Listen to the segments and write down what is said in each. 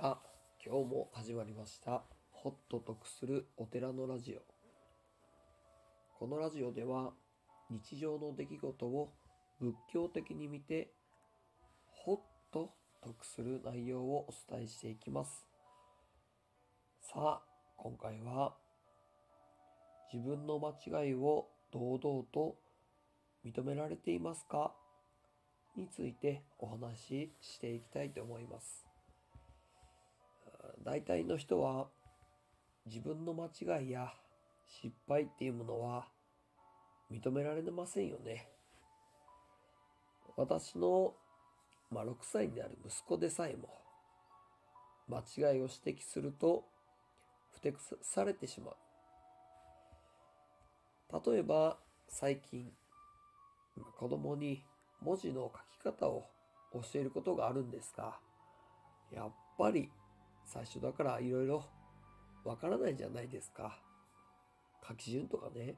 さあ今日も始まりました。ホッと得するお寺のラジオ。このラジオでは日常の出来事を仏教的に見てホッと得する内容をお伝えしていきます。さあ今回は自分の間違いを堂々と認められていますか？についてお話ししていきたいと思います。大体の人は自分の間違いや失敗っていうものは認められませんよね。私の、まあ、6歳になる息子でさえも間違いを指摘するとふてくされてしまう。例えば最近子供に文字の書き方を教えることがあるんですがやっぱり最初だからいろいろわからないじゃないですか書き順とかね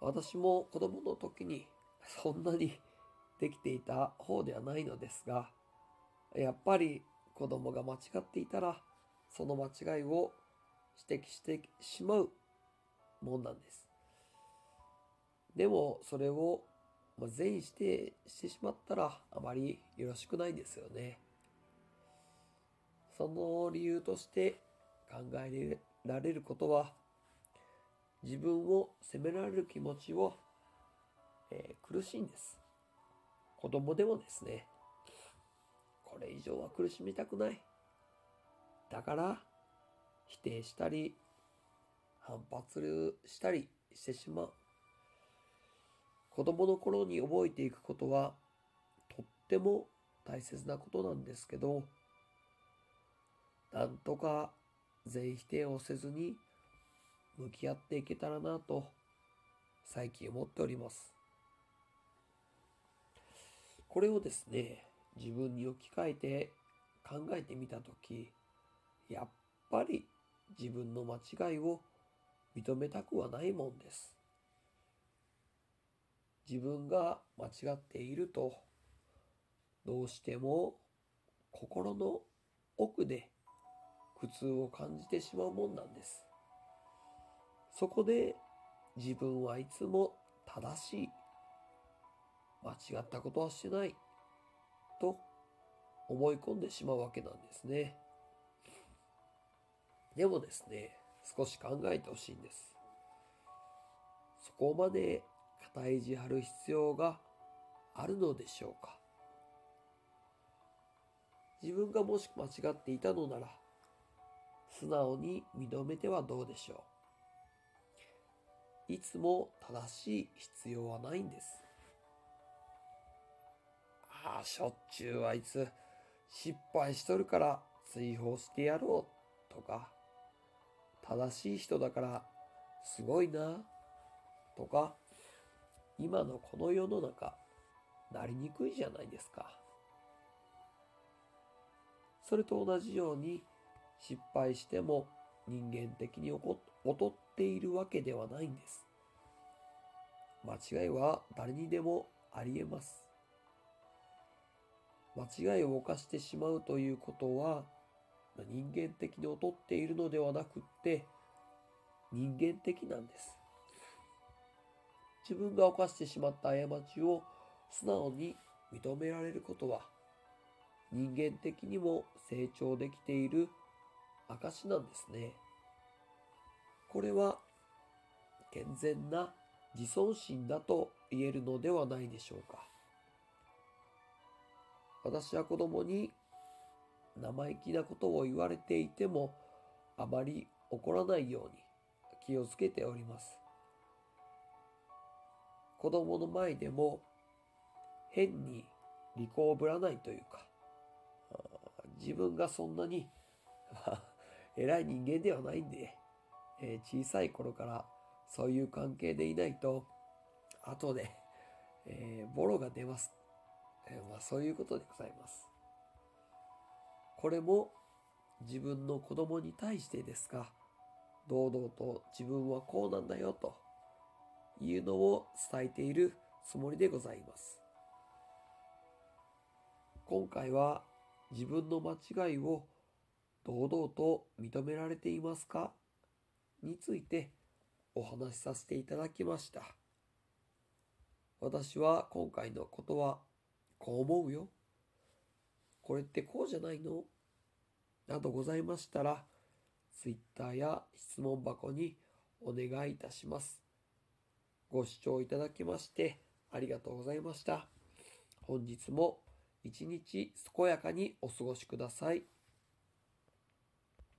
私も子供の時に そんなにできていた方ではないのですがやっぱり子供が間違っていたらその間違いを指摘してしまうもんなんです。でもそれを全否定してしまったらあまりよろしくないですよね。その理由として考えられることは自分を責められる気持ちを、えー、苦しいんです。子供でもですね、これ以上は苦しみたくない。だから否定したり反発したりしてしまう。子供の頃に覚えていくことはとっても大切なことなんですけど、なんとか全否定をせずに向き合っていけたらなと最近思っております。これをですね、自分に置き換えて考えてみたとき、やっぱり自分の間違いを認めたくはないもんです。自分が間違っているとどうしても心の奥で苦痛を感じてしまうもんなんです。そこで自分はいつも正しい間違ったことはしてないと思い込んでしまうわけなんですね。でもですね、少し考えてほしいんです。そこまで肩意地張る必要があるのでしょうか自分がもし間違っていたのなら、素直に認めてはどうでしょう。いつも正しい必要はないんです。ああ、しょっちゅうあいつ失敗しとるから追放してやろうとか、正しい人だからすごいなとか今のこの世の中なりにくいじゃないですか。それと同じように失敗しても人間的に劣っているわけではないんです。間違いは誰にでもあり得ます。間違いを犯してしまうということは人間的に劣っているのではなくって人間的なんです。自分が犯してしまった過ちを素直に認められることは人間的にも成長できている証なんですね。これは健全な自尊心だと言えるのではないでしょうか。私は子供に生意気なことを言われていてもあまり怒らないように気をつけております。子供の前でも変に利口ぶらないというか、自分がそんなに 偉い人間ではないんで、えー、小さい頃からそういう関係でいないと、後で、えー、ボロが出ます。えー、まあ、そういうことでございます。これも自分の子供に対してですが、堂々と自分はこうなんだよというのを伝えているつもりでございます。今回は自分の間違いを堂々と認められていますか？についてお話しさせていただきました。私は今回のことはこう思うよ。これってこうじゃないの？などございましたら、Twitter や質問箱にお願いいたします。ご視聴いただきましてありがとうございました。本日も一日健やかにお過ごしください。